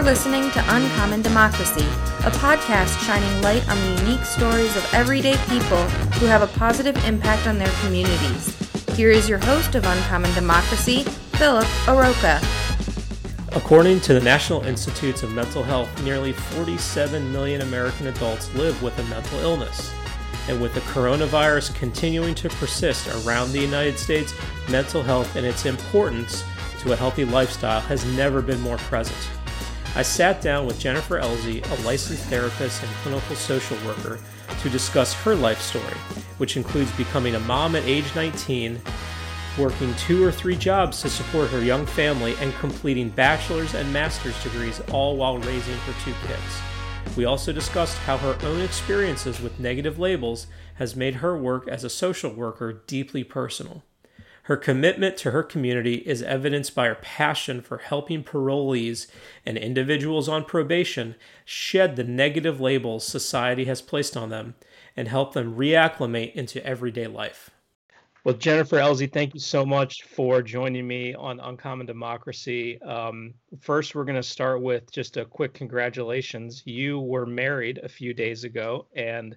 You're listening to Uncommon Democracy, a podcast shining light on the unique stories of everyday people who have a positive impact on their communities. Here is your host of Uncommon Democracy, Philip Aroka. According to the National Institutes of Mental Health, nearly 47 million American adults live with a mental illness. And with the coronavirus continuing to persist around the United States, mental health and its importance to a healthy lifestyle has never been more present. I sat down with Jennifer Elzy, a licensed therapist and clinical social worker, to discuss her life story, which includes becoming a mom at age 19, working two or three jobs to support her young family, and completing bachelor's and master's degrees, all while raising her two kids. We also discussed how her own experiences with negative labels has made her work as a social worker deeply personal. Her commitment to her community is evidenced by her passion for helping parolees and individuals on probation shed the negative labels society has placed on them and help them reacclimate into everyday life. Well, Jennifer Elzy, thank you so much for joining me on Uncommon Democracy. Um, first, we're going to start with just a quick congratulations. You were married a few days ago, and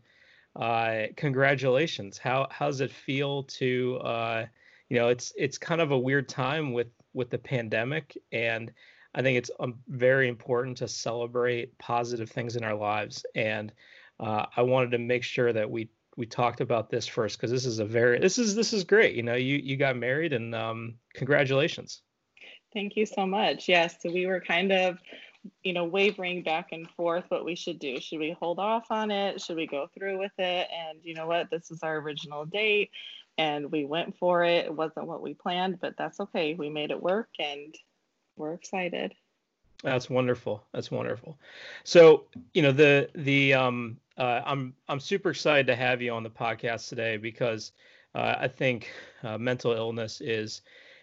uh, congratulations. How, how does it feel to uh, you know it's it's kind of a weird time with with the pandemic and i think it's um, very important to celebrate positive things in our lives and uh, i wanted to make sure that we we talked about this first because this is a very this is this is great you know you you got married and um, congratulations. Thank you so much. Yes so we were kind of you know wavering back and forth what we should do. Should we hold off on it? Should we go through with it? And you know what? This is our original date and we went for it. It wasn't what we planned, but that's okay. We made it work and we're excited. That's wonderful. That's wonderful. So, you know, the the um uh, I'm I'm super excited to have you on the podcast today because uh, I think uh, mental illness is,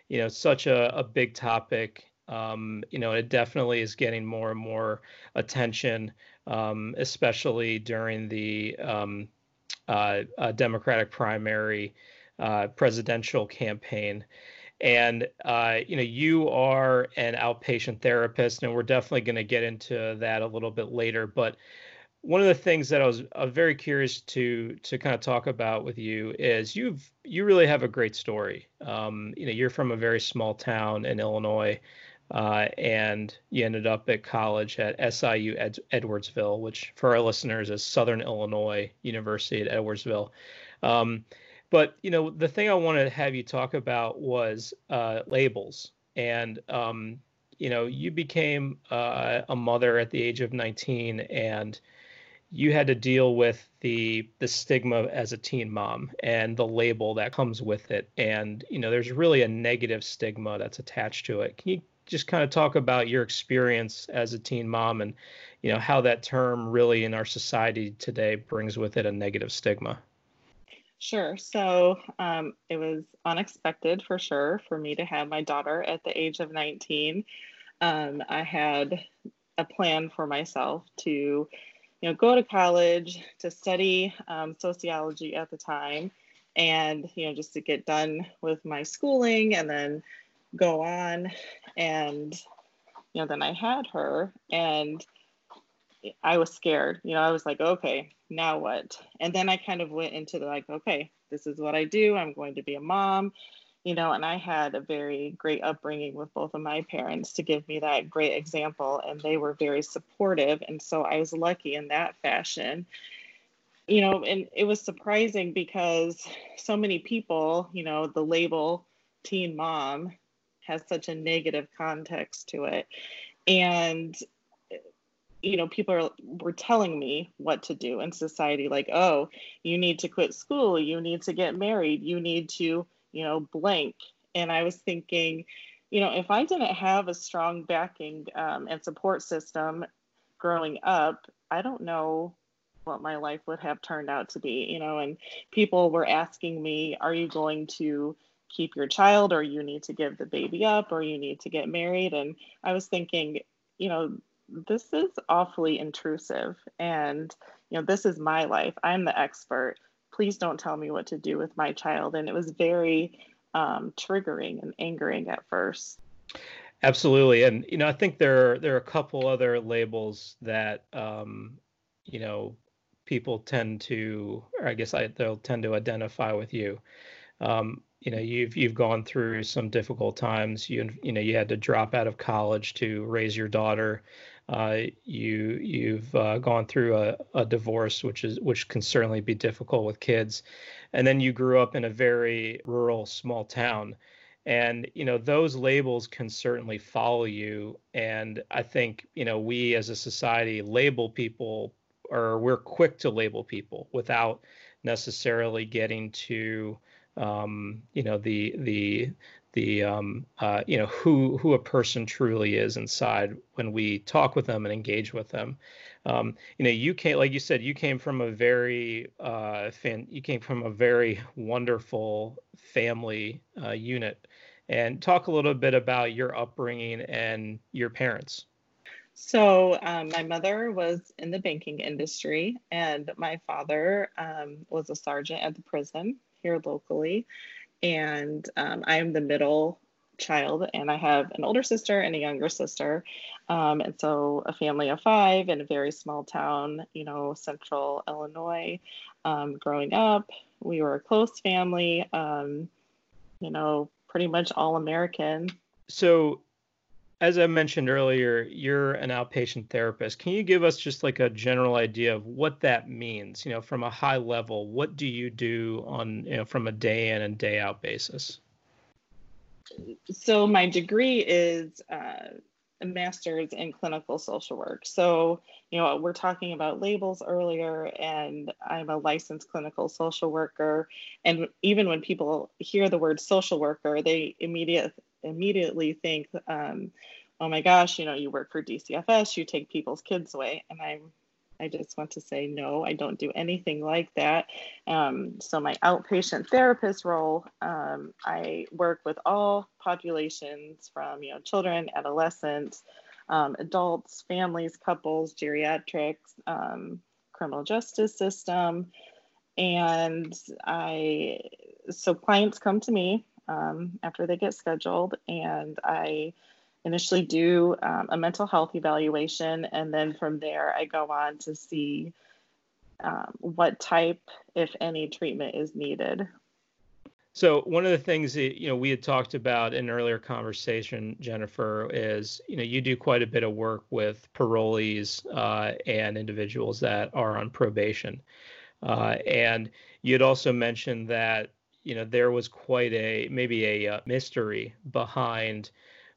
you know, such a, a big topic. Um, you know, it definitely is getting more and more attention, um, especially during the um, uh, uh, Democratic primary uh, presidential campaign. And uh, you know, you are an outpatient therapist, and we're definitely going to get into that a little bit later. But one of the things that I was, was very curious to to kind of talk about with you is you've you really have a great story. Um, you know, you're from a very small town in Illinois, uh, and you ended up at college at SIU Ed- Edwardsville, which for our listeners is Southern Illinois University at Edwardsville. Um, but you know, the thing I wanted to have you talk about was uh, labels, and um, you know, you became uh, a mother at the age of 19, and you had to deal with the the stigma as a teen mom and the label that comes with it. And you know there's really a negative stigma that's attached to it. Can you just kind of talk about your experience as a teen mom and you know how that term really in our society today brings with it a negative stigma Sure. So um, it was unexpected for sure for me to have my daughter at the age of 19. Um, I had a plan for myself to, you know, go to college to study um, sociology at the time, and you know, just to get done with my schooling and then go on. And you know, then I had her, and I was scared. You know, I was like, okay, now what? And then I kind of went into the like, okay, this is what I do. I'm going to be a mom, you know, and I had a very great upbringing with both of my parents to give me that great example. And they were very supportive. And so I was lucky in that fashion. You know, and it was surprising because so many people, you know, the label teen mom has such a negative context to it. And you know people are were telling me what to do in society like oh you need to quit school you need to get married you need to you know blank. And i was thinking you know if i didn't have a strong backing um, and support system growing up i don't know what my life would have turned out to be you know and people were asking me are you going to keep your child or you need to give the baby up or you need to get married? And i was thinking you know this is awfully intrusive and you know this is my life i'm the expert please don't tell me what to do with my child and it was very um, triggering and angering at first Absolutely, and you know, I think there are, there are a couple other labels that um, you know people tend to, or I guess I, they'll tend to identify with you. Um, you know, you've you've gone through some difficult times. You you know, you had to drop out of college to raise your daughter. Uh, you you've uh, gone through a, a divorce, which is which can certainly be difficult with kids, and then you grew up in a very rural small town. And you know those labels can certainly follow you. And i think you know we as a society label people or we're quick to label people without necessarily getting to um, you know the the the um, uh, you know who who a person truly is inside when we talk with them and engage with them. Um, you know, you came like you said, you came from a very uh, fan, you came from a very wonderful family uh, unit, and talk a little bit about your upbringing and your parents. So, um, my mother was in the banking industry, and my father um, was a sergeant at the prison here locally and um, I am the middle child, and I have an older sister and a younger sister. Um, and so, a family of five in a very small town, you know, central Illinois. Um, growing up, we were a close family, um, you know, pretty much all American. So, as I mentioned earlier, you're an outpatient therapist. Can you give us just like a general idea of what that means? You know, from a high level, what do you do on, you know, from a day in and day out basis? So my degree is uh, a master's in clinical social work. So, you know, we're talking about labels earlier, and I'm a licensed clinical social worker. And even when people hear the word social worker, they immediately immediately think, um, oh my gosh, you know, you work for DCFS, you take people's kids away. And I'm, I just want to say, no, I don't do anything like that. Um, so, my outpatient therapist role, um, I work with all populations from, you know, children, adolescents, um, adults, families, couples, geriatrics, um, criminal justice system. And I, so clients come to me um, after they get scheduled. And I initially do um, a mental health evaluation. And then from there, I go on to see um, what type, if any, treatment is needed. So one of the things that you know we had talked about in an earlier conversation, Jennifer, is you know you do quite a bit of work with parolees uh, and individuals that are on probation, uh, and you had also mentioned that you know there was quite a maybe a uh, mystery behind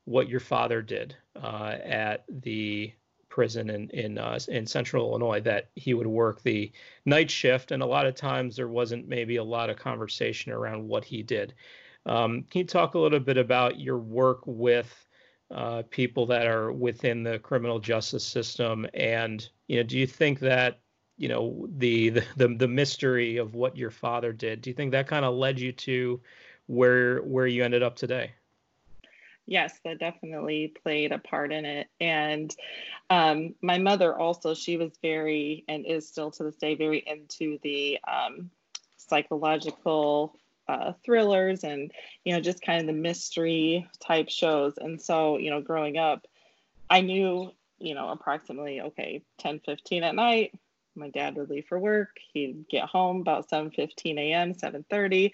what your father did uh, at the prison in in uh, in central Illinois that he would work the night shift and a lot of times there wasn't maybe a lot of conversation around what he did. Um, can you talk a little bit about your work with uh, people that are within the criminal justice system and you know do you think that you know the, the the mystery of what your father did. Do you think that kind of led you to where where you ended up today? Yes that definitely played a part in it. And um, my mother also she was very and is still to this day very into the um, psychological uh, thrillers and you know just kind of the mystery type shows. And so you know growing up i knew you know approximately okay 10 15 at night my dad would leave for work. He'd get home about 7 15 a.m 7 30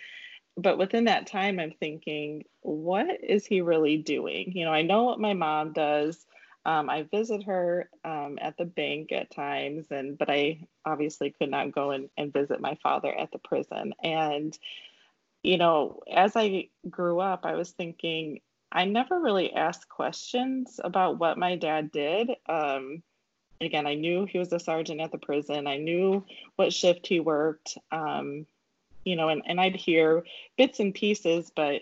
but within that time i'm thinking what is he really doing? You know i know what my mom does. Um, i visit her um, at the bank at times and but i obviously could not go and, and visit my father at the prison. And you know as i grew up i was thinking i never really asked questions about what my dad did. Um, again, I knew he was a sergeant at the prison. I knew what shift he worked. Um, you know, and, and I'd hear bits and pieces, but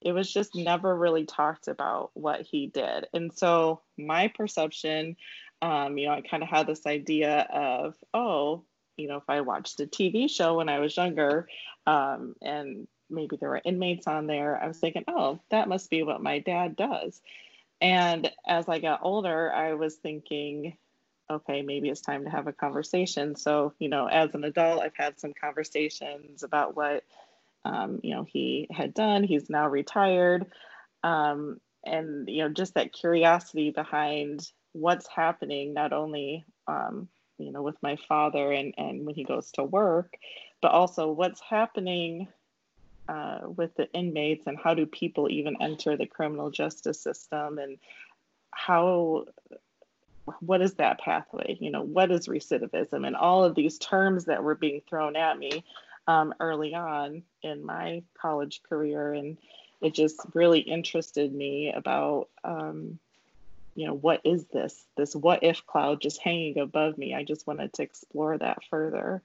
it was just never really talked about what he did. And so my perception, um, you know, I kind of had this idea of, oh, you know, if I watched a TV show when I was younger, um, and maybe there were inmates on there, I was thinking, oh, that must be what my dad does. And as I got older, I was thinking, okay, maybe it's time to have a conversation. So, you know, as an adult, I've had some conversations about what, um, you know, he had done. He's now retired. Um, and you know just that curiosity behind what's happening not only um, you know with my father and and when he goes to work but also what's happening uh, with the inmates and how do people even enter the criminal justice system and how what is that pathway? You know what is recidivism? And all of these terms that were being thrown at me um, early on in my college career and it just really interested me about um, you know what is this? This what if cloud just hanging above me. I just wanted to explore that further.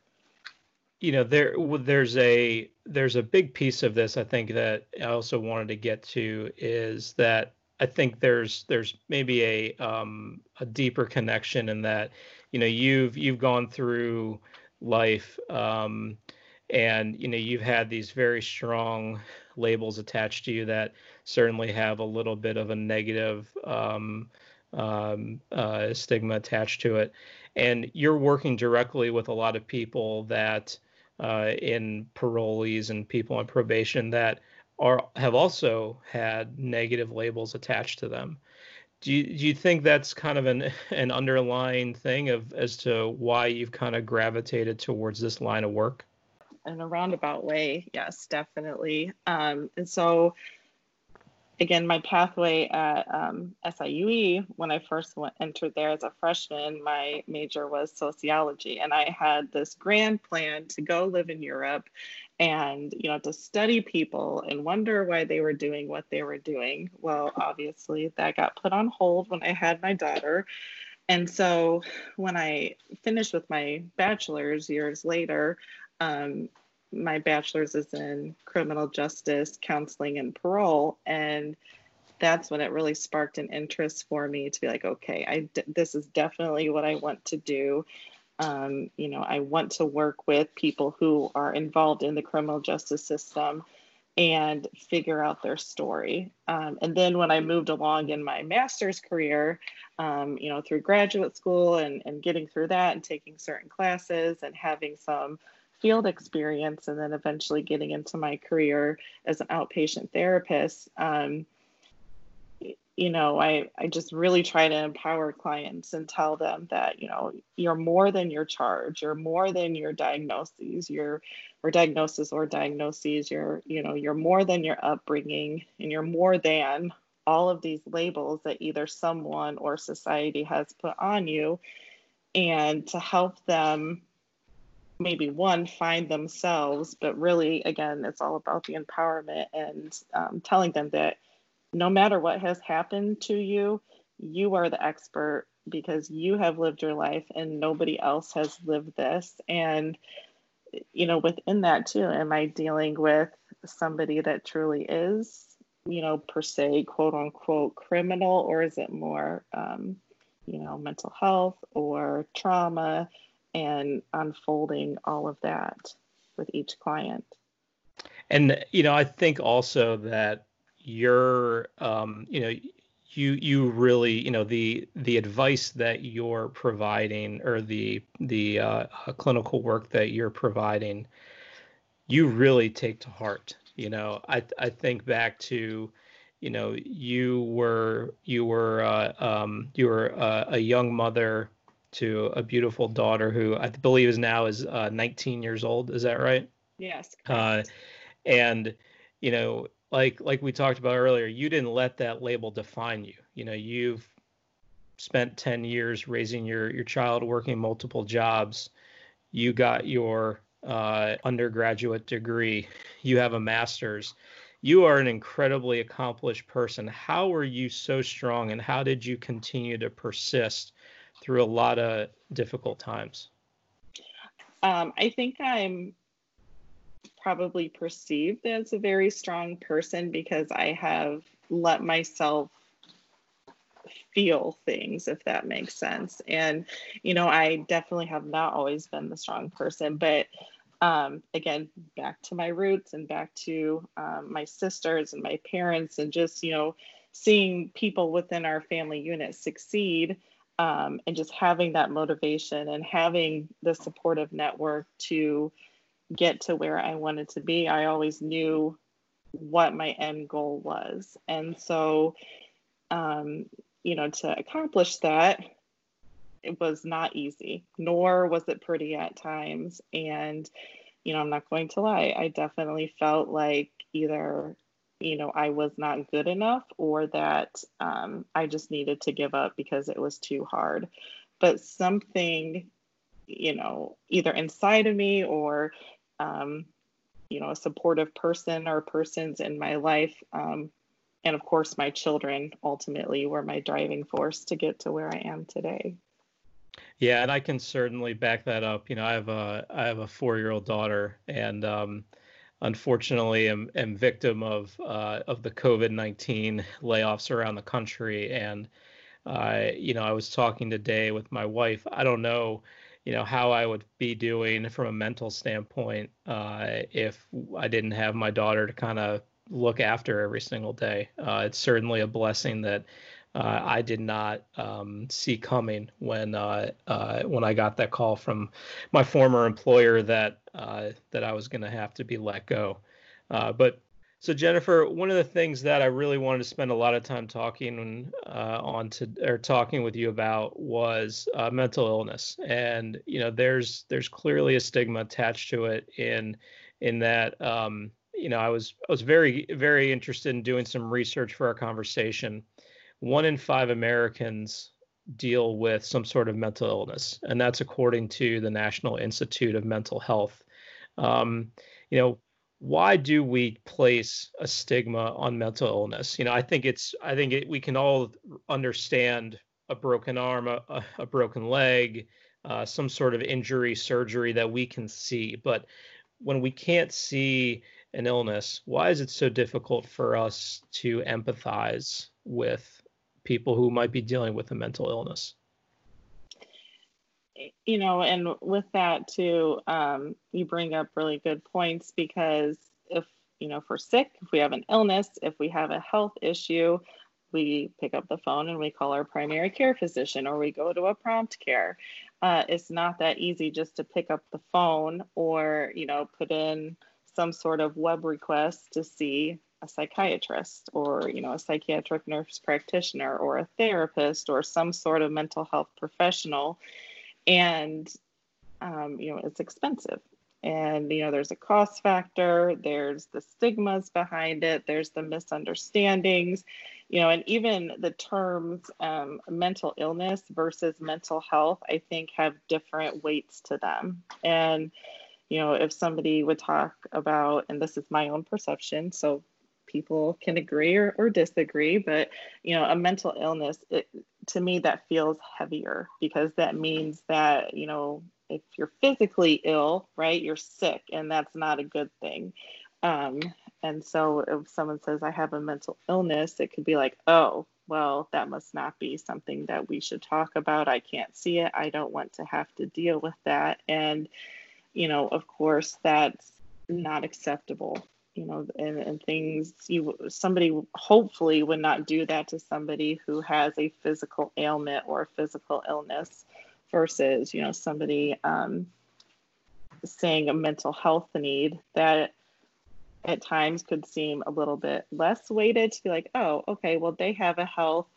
You know there there's a there's a big piece of this i think that i also wanted to get to is that i think there's there's maybe a um a deeper connection in that you know you've you've gone through life um and you know you've had these very strong labels attached to you that certainly have a little bit of a negative um, um, uh, stigma attached to it. And you're working directly with a lot of people that uh, in parolees and people on probation that are have also had negative labels attached to them. Do you, do you think that's kind of an an underlying thing of as to why you've kind of gravitated towards this line of work? In a roundabout way, yes, definitely. Um, and so again, my pathway at um, SIUE, when I first went, entered there as a freshman, my major was sociology. And I had this grand plan to go live in Europe and, you know, to study people and wonder why they were doing what they were doing. Well, obviously, that got put on hold when I had my daughter. And so when I finished with my bachelor's years later, um, my bachelor's is in criminal justice, counseling, and parole. And that's when it really sparked an interest for me to be like, okay, I this is definitely what I want to do. Um, you know, I want to work with people who are involved in the criminal justice system and figure out their story. Um, and then when I moved along in my master's career, um, you know, through graduate school and, and getting through that and taking certain classes and having some field experience and then eventually getting into my career as an outpatient therapist um, you know I, I just really try to empower clients and tell them that you know you're more than your charge you're more than your diagnoses your or diagnosis or diagnoses you're you know you're more than your upbringing and you're more than all of these labels that either someone or society has put on you. And to help them maybe one find themselves but really again it's all about the empowerment and um, telling them that no matter what has happened to you you are the expert because you have lived your life and nobody else has lived this and you know within that too am i dealing with somebody that truly is you know per se quote unquote criminal or is it more um, you know mental health or trauma and unfolding all of that with each client. And you know, I think also that you're, um, you know, you you really, you know, the the advice that you're providing or the the uh, uh, clinical work that you're providing, you really take to heart. You know, I I think back to, you know, you were you were uh, um, you were uh, a young mother to a beautiful daughter who I believe is now is uh, 19 years old. Is that right? Yes. Uh, and you know, like like we talked about earlier, you didn't let that label define you. You know, you've spent 10 years raising your your child, working multiple jobs. You got your uh, undergraduate degree. You have a master's. You are an incredibly accomplished person. How are you so strong, and how did you continue to persist? through a lot of difficult times? Um, I think I'm probably perceived as a very strong person because I have let myself feel things, if that makes sense. And, you know, I definitely have not always been the strong person, but um, again, back to my roots and back to um, my sisters and my parents, and just, you know, seeing people within our family unit succeed um, and just having that motivation and having the supportive network to get to where I wanted to be, I always knew what my end goal was. And so, um, you know, to accomplish that, it was not easy, nor was it pretty at times. And, you know, I'm not going to lie, I definitely felt like either, you know, I was not good enough or that um, I just needed to give up because it was too hard. But something, you know, either inside of me or, um, you know, a supportive person or persons in my life um, and of course my children ultimately were my driving force to get to where I am today. Yeah, and I can certainly back that up. You know, I have a I have a four year old daughter, and um, unfortunately, am am victim of uh, of the COVID nineteen layoffs around the country. And uh, you know, I was talking today with my wife. I don't know, you know, how I would be doing from a mental standpoint uh, if I didn't have my daughter to kind of look after every single day. Uh, it's certainly a blessing that uh, I did not um, see coming when uh, uh when I got that call from my former employer that uh, that I was going to have to be let go. But so Jennifer, one of the things that I really wanted to spend a lot of time talking on to or talking with you about was mental illness, and you know there's there's clearly a stigma attached to it in in that. Um, you know, I was I was very very interested in doing some research for our conversation. One in five Americans deal with some sort of mental illness, and that's according to the National Institute of Mental Health. Um, you know, why do we place a stigma on mental illness? You know, I think it's I think it, we can all understand a broken arm, a, a broken leg, uh, some sort of injury, surgery that we can see, but when we can't see an illness, why is it so difficult for us to empathize with people who might be dealing with a mental illness? You know, and with that too, um, you bring up really good points because if, you know, if we're sick, if we have an illness, if we have a health issue, we pick up the phone and we call our primary care physician or we go to a prompt care. Uh, it's not that easy just to pick up the phone or, you know, put in some sort of web request to see a psychiatrist or you know a psychiatric nurse practitioner or a therapist or some sort of mental health professional and um, you know it's expensive. And you know there's a cost factor there's the stigmas behind it there's the misunderstandings you know and even the terms um, mental illness versus mental health i think have different weights to them. And you know, if somebody would talk about, and this is my own perception, so people can agree or, or disagree, but, you know, a mental illness, it, to me, that feels heavier because that means that, you know, if you're physically ill, right, you're sick, and that's not a good thing. Um, and so if someone says, I have a mental illness, it could be like, oh, well, that must not be something that we should talk about. I can't see it. I don't want to have to deal with that. And, you know, of course, that's not acceptable. You know, and, and things you somebody hopefully would not do that to somebody who has a physical ailment or a physical illness versus, you know, somebody um, saying a mental health need that at times could seem a little bit less weighted to be like, oh, okay, well, they have a health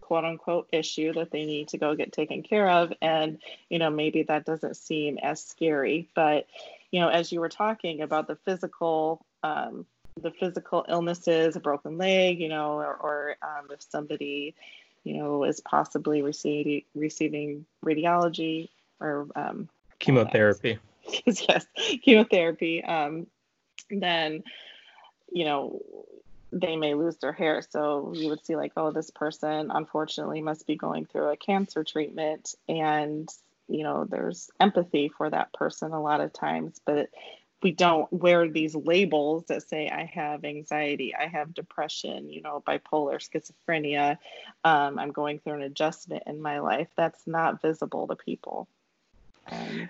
quote unquote issue that they need to go get taken care of. And, you know, maybe that doesn't seem as scary. But, you know, as you were talking about the physical, um, the physical illnesses, a broken leg, you know, or, or um, if somebody, you know, is possibly receiving receiving radiology or um, chemotherapy. yes, chemotherapy. Um, then, you know, they may lose their hair. So you would see, like, oh, this person unfortunately must be going through a cancer treatment. And, you know, there's empathy for that person a lot of times, but we don't wear these labels that say, I have anxiety, I have depression, you know, bipolar, schizophrenia, um, I'm going through an adjustment in my life. That's not visible to people. And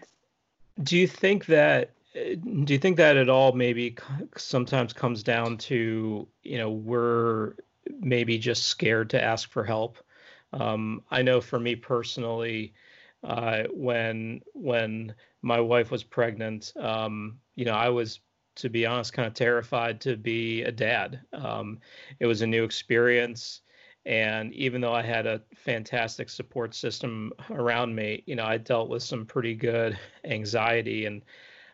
do you think that do you think that at all maybe sometimes comes down to you know we're maybe just scared to ask for help um, i know for me personally uh, when when my wife was pregnant um, you know i was to be honest kind of terrified to be a dad um, it was a new experience And even though I had a fantastic support system around me, you know, I dealt with some pretty good anxiety. And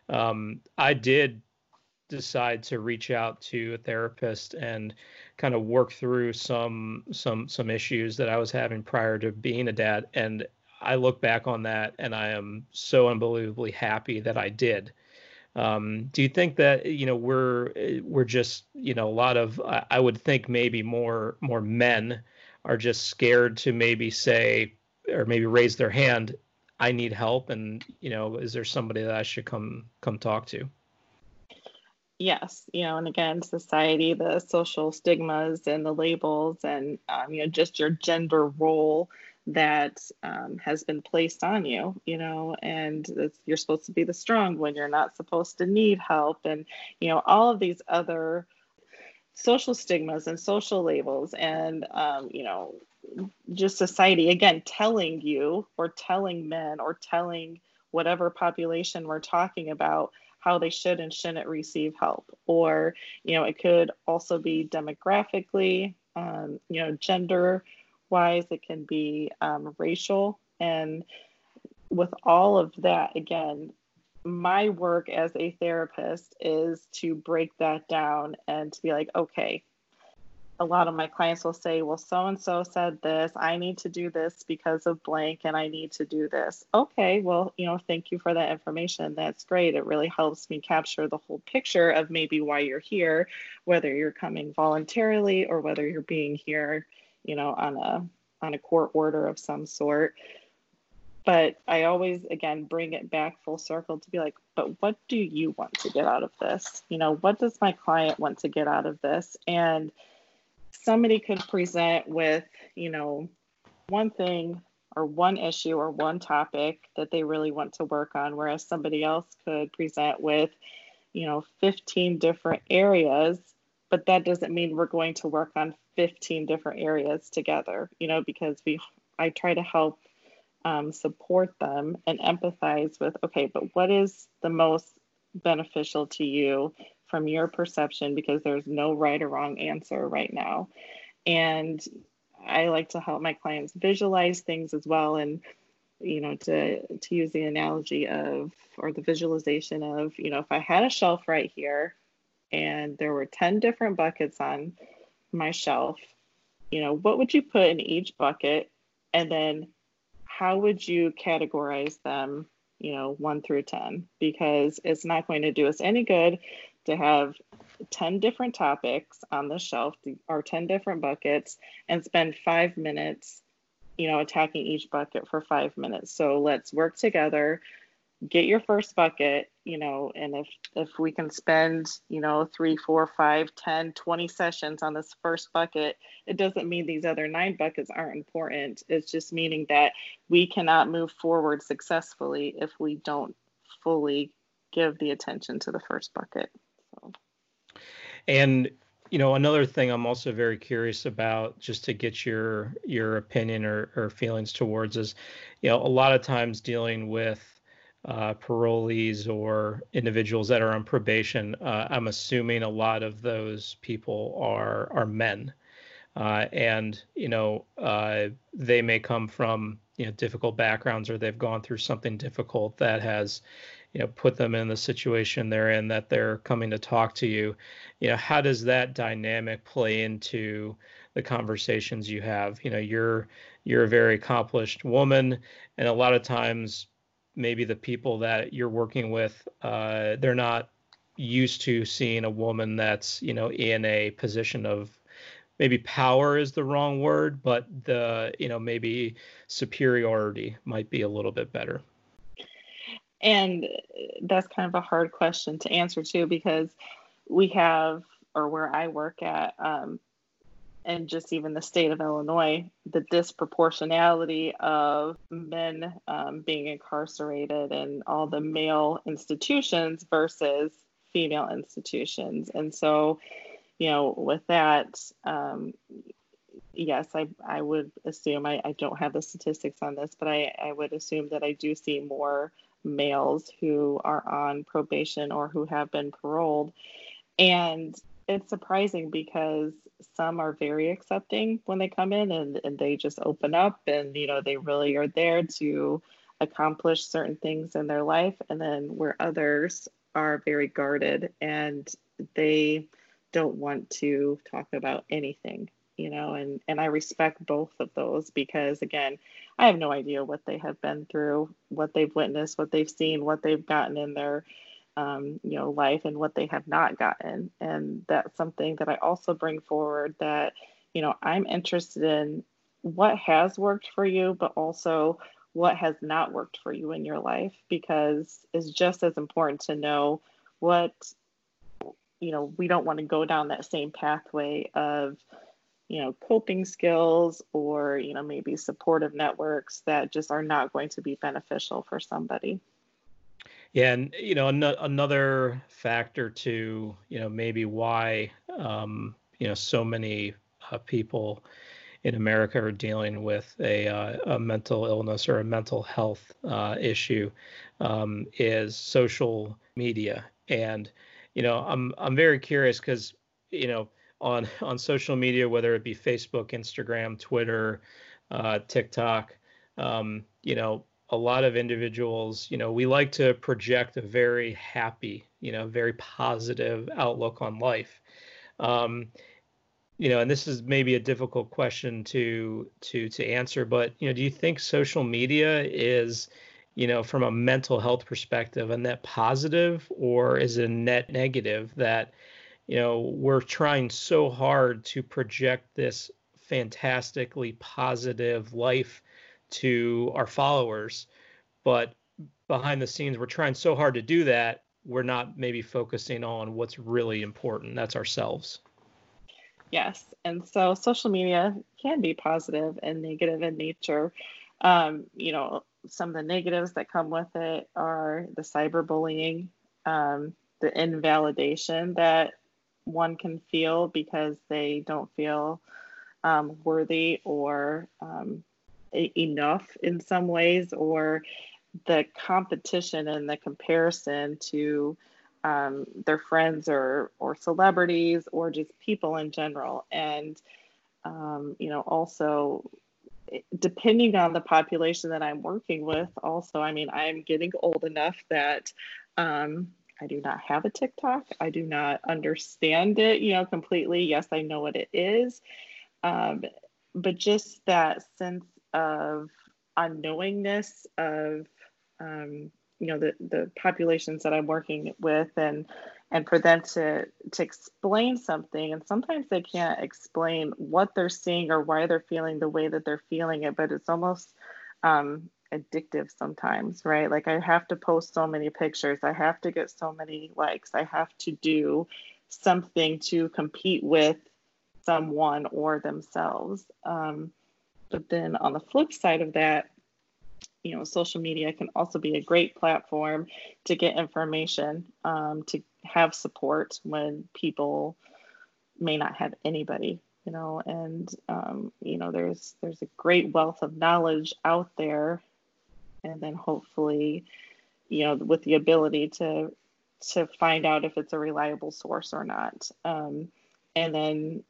um, I did decide to reach out to a therapist and kind of work through some some some issues that I was having prior to being a dad and I look back on that and I am so unbelievably happy that I did. Um, do you think that you know we're we're just you know a lot of I would think maybe more more men are just scared to maybe say or maybe raise their hand I need help and you know is there somebody that I should come come talk to? yes you know and again society the social stigmas and the labels and um, you know just your gender role that um, has been placed on you you know and you're supposed to be the strong one. You're not supposed to need help and you know all of these other social stigmas and social labels and um, you know just society again telling you or telling men or telling whatever population we're talking about how they should and shouldn't receive help. Or you know it could also be demographically um, you know gender wise, it can be um, racial. And with all of that, again, my work as a therapist is to break that down and to be like, okay, a lot of my clients will say, well, so and so said this. I need to do this because of blank and I need to do this. Okay, well, you know, thank you for that information. That's great. It really helps me capture the whole picture of maybe why you're here, whether you're coming voluntarily or whether you're being here you know, on a on a court order of some sort. But I always again bring it back full circle to be like, but what do you want to get out of this? You know, what does my client want to get out of this? And somebody could present with, you know, one thing or one issue or one topic that they really want to work on, whereas somebody else could present with, you know, 15 different areas but that doesn't mean we're going to work on 15 different areas together you know because we i try to help um, support them and empathize with okay but what is the most beneficial to you from your perception? Because there's no right or wrong answer right now. And i like to help my clients visualize things as well and you know to to use the analogy of or the visualization of you know if i had a shelf right here and there were 10 different buckets on my shelf, you know, what would you put in each bucket? And then how would you categorize them, you know, one through 10? Because it's not going to do us any good to have 10 different topics on the shelf or 10 different buckets and spend five minutes, you know, attacking each bucket for five minutes. So let's work together get your first bucket you know and if if we can spend you know three four five ten twenty sessions on this first bucket it doesn't mean these other nine buckets aren't important it's just meaning that we cannot move forward successfully if we don't fully give the attention to the first bucket so. and you know another thing i'm also very curious about just to get your your opinion or, or feelings towards is you know a lot of times dealing with uh, parolees or individuals that are on probation, uh, I'm assuming a lot of those people are are men, uh, and you know uh, they may come from you know difficult backgrounds or they've gone through something difficult that has you know put them in the situation they're in that they're coming to talk to you. You know how does that dynamic play into the conversations you have? You know you're you're a very accomplished woman, and a lot of times maybe the people that you're working with uh, they're not used to seeing a woman that's you know in a position of maybe power is the wrong word but the you know maybe superiority might be a little bit better. And that's kind of a hard question to answer too because we have or where i work at um, and just even the state of Illinois, the disproportionality of men um, being incarcerated in all the male institutions versus female institutions. And so, you know, with that, um, yes, I, I would assume, I, I don't have the statistics on this, but I, I would assume that I do see more males who are on probation or who have been paroled. And it's surprising because some are very accepting when they come in and, and they just open up and you know they really are there to accomplish certain things in their life. And then where others are very guarded and they don't want to talk about anything you know and and i respect both of those because again i have no idea what they have been through what they've witnessed what they've seen what they've gotten in their um, you know life and what they have not gotten. And that's something that i also bring forward that you know i'm interested in what has worked for you but also what has not worked for you in your life because it's just as important to know what you know we don't want to go down that same pathway of you know coping skills or you know maybe supportive networks that just are not going to be beneficial for somebody yeah and you know an- another factor to you know maybe why um, you know so many uh, people in America are dealing with a, uh, a mental illness or a mental health uh, issue um, is social media. And, you know, I'm, I'm very curious because, you know, on, on social media, whether it be Facebook, Instagram, Twitter, uh, TikTok, um, you know, a lot of individuals, you know, we like to project a very happy, you know, very positive outlook on life. Um, you know, and this is maybe a difficult question to to to answer, but you know, do you think social media is, you know, from a mental health perspective, a net positive, or is it a net negative that, you know, we're trying so hard to project this fantastically positive life to our followers, but behind the scenes, we're trying so hard to do that, we're not maybe focusing on what's really important. That's ourselves. Yes. And so social media can be positive and negative in nature. Um, you know, some of the negatives that come with it are the cyberbullying, um, the invalidation that one can feel because they don't feel um, worthy or um, enough in some ways, or the competition and the comparison to um, their friends or or celebrities or just people in general. And um, you know also depending on the population that i'm working with also i mean i'm getting old enough that um, i do not have a tiktok. I do not understand it you know completely. Yes i know what it is. Um, but just that sense of unknowingness of um, you know the the populations that I'm working with and and for them to to explain something. And sometimes they can't explain what they're seeing or why they're feeling the way that they're feeling it but it's almost um, addictive sometimes right? Like I have to post so many pictures. I have to get so many likes. I have to do something to compete with someone or themselves. Um, but then on the flip side of that you know, social media can also be a great platform to get information, um, to have support when people may not have anybody, you know, and um, you know, there's there's a great wealth of knowledge out there, and then hopefully, you know, with the ability to to find out if it's a reliable source or not, um, and then,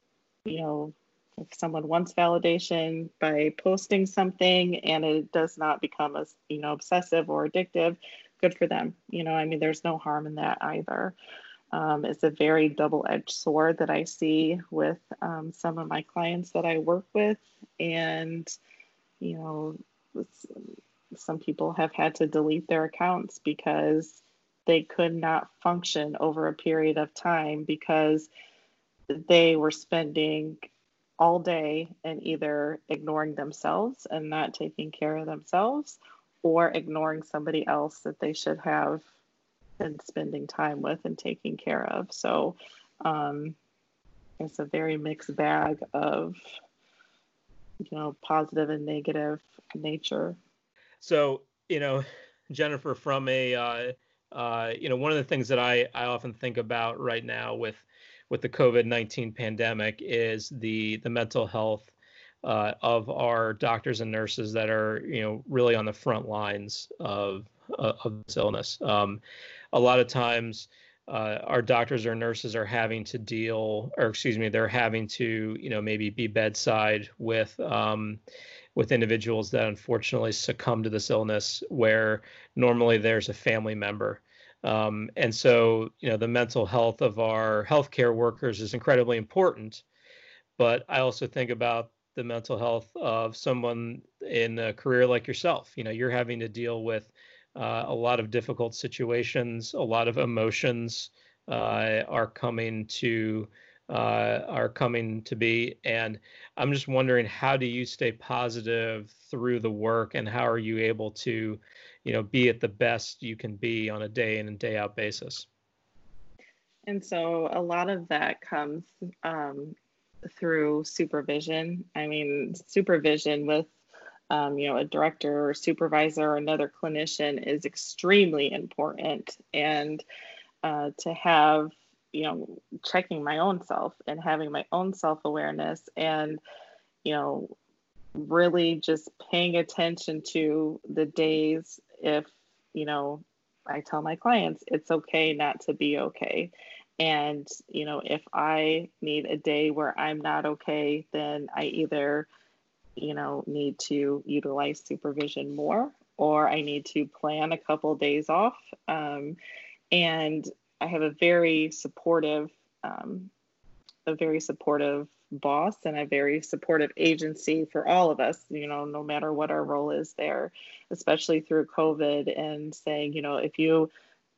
you know, if someone wants validation by posting something and it does not become as you know obsessive or addictive good for them. You know i mean there's no harm in that either. Um, it's a very double-edged sword that i see with um, some of my clients that i work with. And you know some people have had to delete their accounts because they could not function over a period of time because they were spending all day and either ignoring themselves and not taking care of themselves or ignoring somebody else that they should have been spending time with and taking care of. So um, it's a very mixed bag of, you know, positive and negative nature. So, you know, Jennifer, from a, uh, uh, you know, one of the things that I, I often think about right now with with the COVID nineteen pandemic is the the mental health uh, of our doctors and nurses that are you know really on the front lines of uh, of this illness. Um, a lot of times, uh, our doctors or nurses are having to deal, or excuse me, they're having to, you know, maybe be bedside with um, with individuals that unfortunately succumb to this illness, where normally there's a family member. Um, and so, you know, the mental health of our healthcare workers is incredibly important. But I also think about the mental health of someone in a career like yourself. You know, you're having to deal with uh, a lot of difficult situations, a lot of emotions uh, are coming to uh, are coming to be, and I'm just wondering how do you stay positive through the work, and how are you able to, you know, be at the best you can be on a day in and day out basis. And so a lot of that comes um, through supervision. I mean, supervision with um, you know, a director or supervisor or another clinician is extremely important. And uh, to have, you know, checking my own self and having my own self awareness and, you know, really just paying attention to the days if, you know, I tell my clients it's okay not to be okay. And, you know, if I need a day where I'm not okay, then I either you know, need to utilize supervision more, or I need to plan a couple days off. Um, and I have a very supportive, um, a very supportive boss and a very supportive agency for all of us, you know, no matter what our role is there, especially through COVID and saying, you know, if you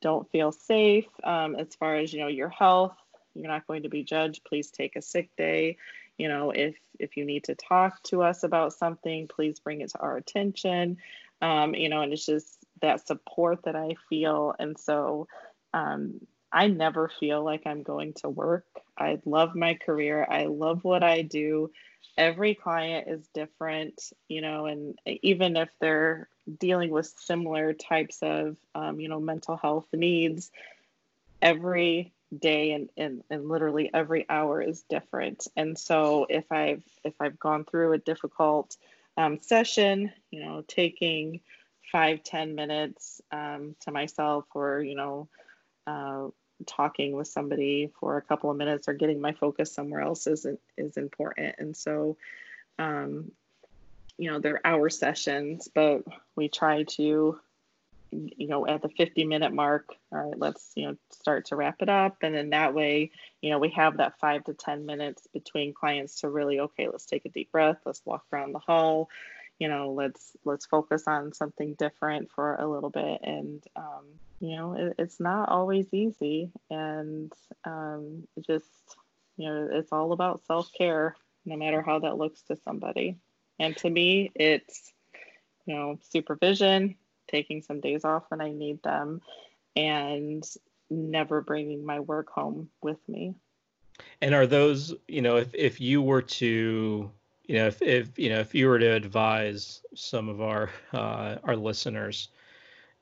don't feel safe um, as far as, you know, your health, you're not going to be judged. Please take a sick day. You know if if you need to talk to us about something please bring it to our attention. Um, you know and it's just that support that i feel. And so um, i never feel like i'm going to work. I love my career. I love what i do. Every client is different you know and even if they're dealing with similar types of um, you know mental health needs every day and, and, and literally every hour is different. And so if i've if i've gone through a difficult um, session you know taking five ten minutes um, to myself or you know uh, talking with somebody for a couple of minutes or getting my focus somewhere else is is important. And so um, you know they're hour sessions but we try to you know at the 50 minute mark all right let's you know start to wrap it up. And then that way you know we have that five to ten minutes between clients to really okay let's take a deep breath. Let's walk around the hall you know let's let's focus on something different for a little bit. And um, you know it, it's not always easy. And um, just you know it's all about self-care no matter how that looks to somebody. And to me it's you know supervision taking some days off when I need them, and never bringing my work home with me. And are those, you know, if if you were to, you know, if if you know, if you were to advise some of our uh, our listeners,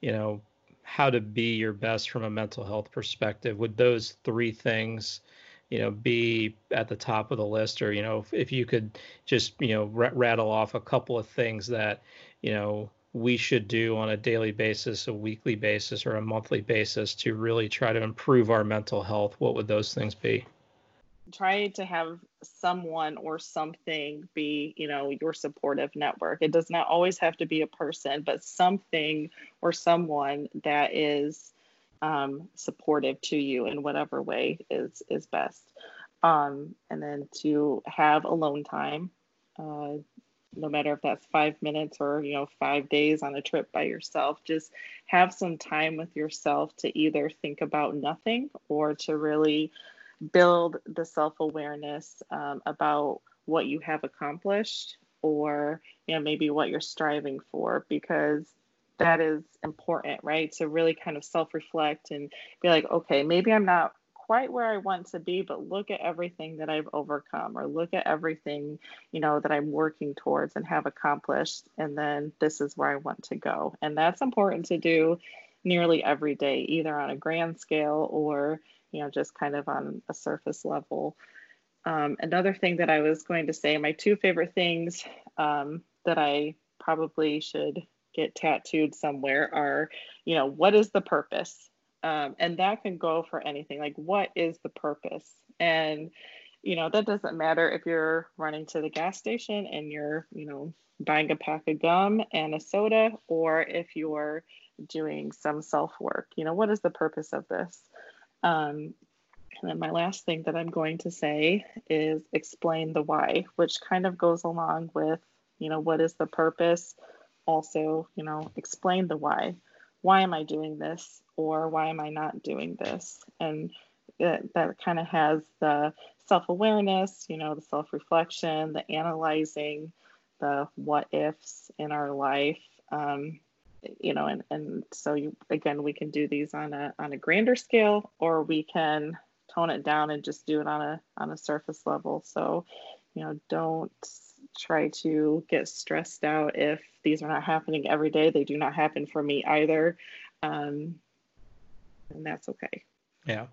you know, how to be your best from a mental health perspective, would those three things? you know be at the top of the list or you know if, if you could just you know r- rattle off a couple of things that you know we should do on a daily basis, a weekly basis, or a monthly basis to really try to improve our mental health, what would those things be? Try to have someone or something be, you know, your supportive network. It does not always have to be a person, but something or someone that is um, supportive to you in whatever way is is best. Um, and then to have alone time. Uh, no matter if that's five minutes or you know five days on a trip by yourself just have some time with yourself to either think about nothing or to really build the self-awareness um, about what you have accomplished or you know maybe what you're striving for because that is important right to really kind of self-reflect and be like okay maybe i'm not quite where I want to be, but look at everything that I've overcome or look at everything, you know, that I'm working towards and have accomplished. And then this is where I want to go. And that's important to do nearly every day, either on a grand scale or, you know, just kind of on a surface level. Um, another thing that I was going to say, my two favorite things um, that I probably should get tattooed somewhere are, you know, what is the purpose? Um, and that can go for anything like, what is the purpose? And, you know, that doesn't matter if you're running to the gas station and you're, you know, buying a pack of gum and a soda, or if you're doing some self work. You know, what is the purpose of this? Um, and then my last thing that I'm going to say is explain the why, which kind of goes along with, you know, what is the purpose? Also, you know, explain the why. Why am I doing this? Or why am I not doing this? And it, that kind of has the self awareness, you know, the self reflection, the analyzing, the what ifs in our life. Um, you know, and, and so you again we can do these on a on a grander scale or we can tone it down and just do it on a on a surface level. So, you know, don't try to get stressed out if these are not happening every day. They do not happen for me either. Um, and that's okay. Yeah.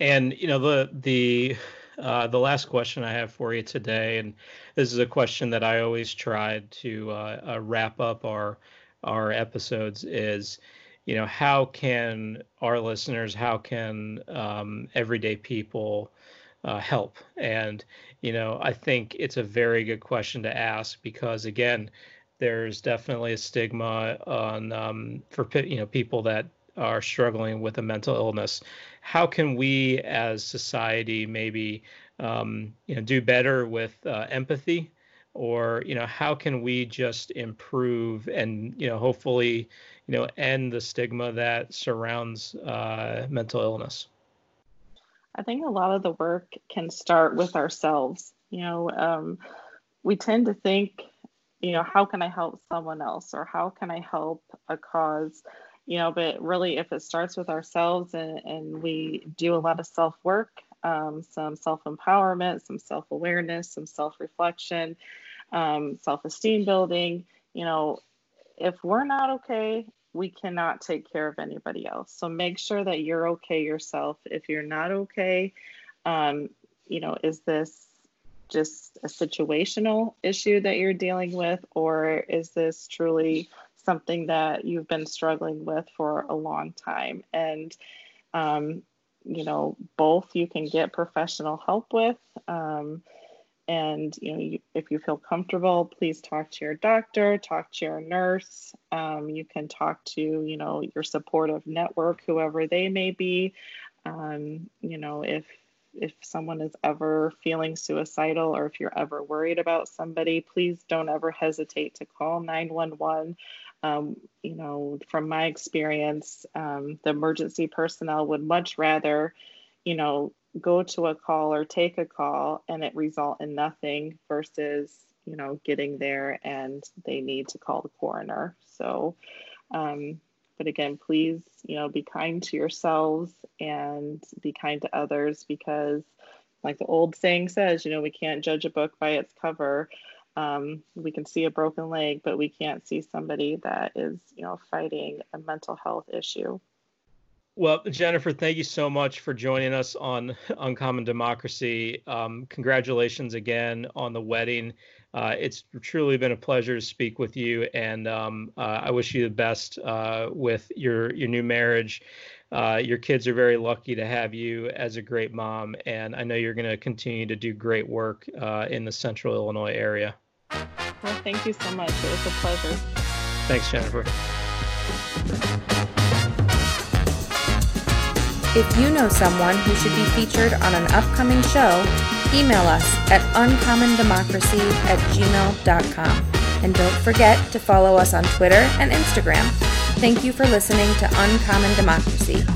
And you know, the the uh, the last question I have for you today, and this is a question that I always try to uh, uh, wrap up our our episodes, is you know how can our listeners how can um, everyday people uh, help? And you know i think it's a very good question to ask because again there's definitely a stigma on um, for you know people that are struggling with a mental illness. How can we as society maybe um, you know do better with uh, empathy or you know how can we just improve and you know hopefully you know end the stigma that surrounds uh, mental illness? I think a lot of the work can start with ourselves you know um, we tend to think you know how can i help someone else or how can i help a cause? You know but really if it starts with ourselves and, and we do a lot of self work um, some self empowerment some self awareness some self reflection um, self esteem building. You know, if we're not okay, we cannot take care of anybody else. So make sure that you're okay yourself. If you're not okay, um, you know, is this just a situational issue that you're dealing with, or is this truly something that you've been struggling with for a long time? And, um, you know, both you can get professional help with. Um, and you know you, if you feel comfortable please talk to your doctor talk to your nurse. Um, you can talk to you know your supportive network whoever they may be. Um, you know if if someone is ever feeling suicidal or if you're ever worried about somebody please don't ever hesitate to call 911 um, you know from my experience um, the emergency personnel would much rather you know go to a call or take a call and it result in nothing versus you know getting there and they need to call the coroner. So um, but again please you know be kind to yourselves and be kind to others because like the old saying says you know we can't judge a book by its cover. Um, we can see a broken leg but we can't see somebody that is you know fighting a mental health issue well, Jennifer, thank you so much for joining us on Uncommon Democracy. Um, congratulations again on the wedding. Uh, it's truly been a pleasure to speak with you, and um, uh, I wish you the best uh, with your your new marriage. Uh, your kids are very lucky to have you as a great mom, and I know you're going to continue to do great work uh, in the Central Illinois area. Well, thank you so much. It was a pleasure. Thanks, Jennifer. If you know someone who should be featured on an upcoming show, email us at uncommondemocracy at gmail.com. And don't forget to follow us on Twitter and Instagram. Thank you for listening to Uncommon Democracy.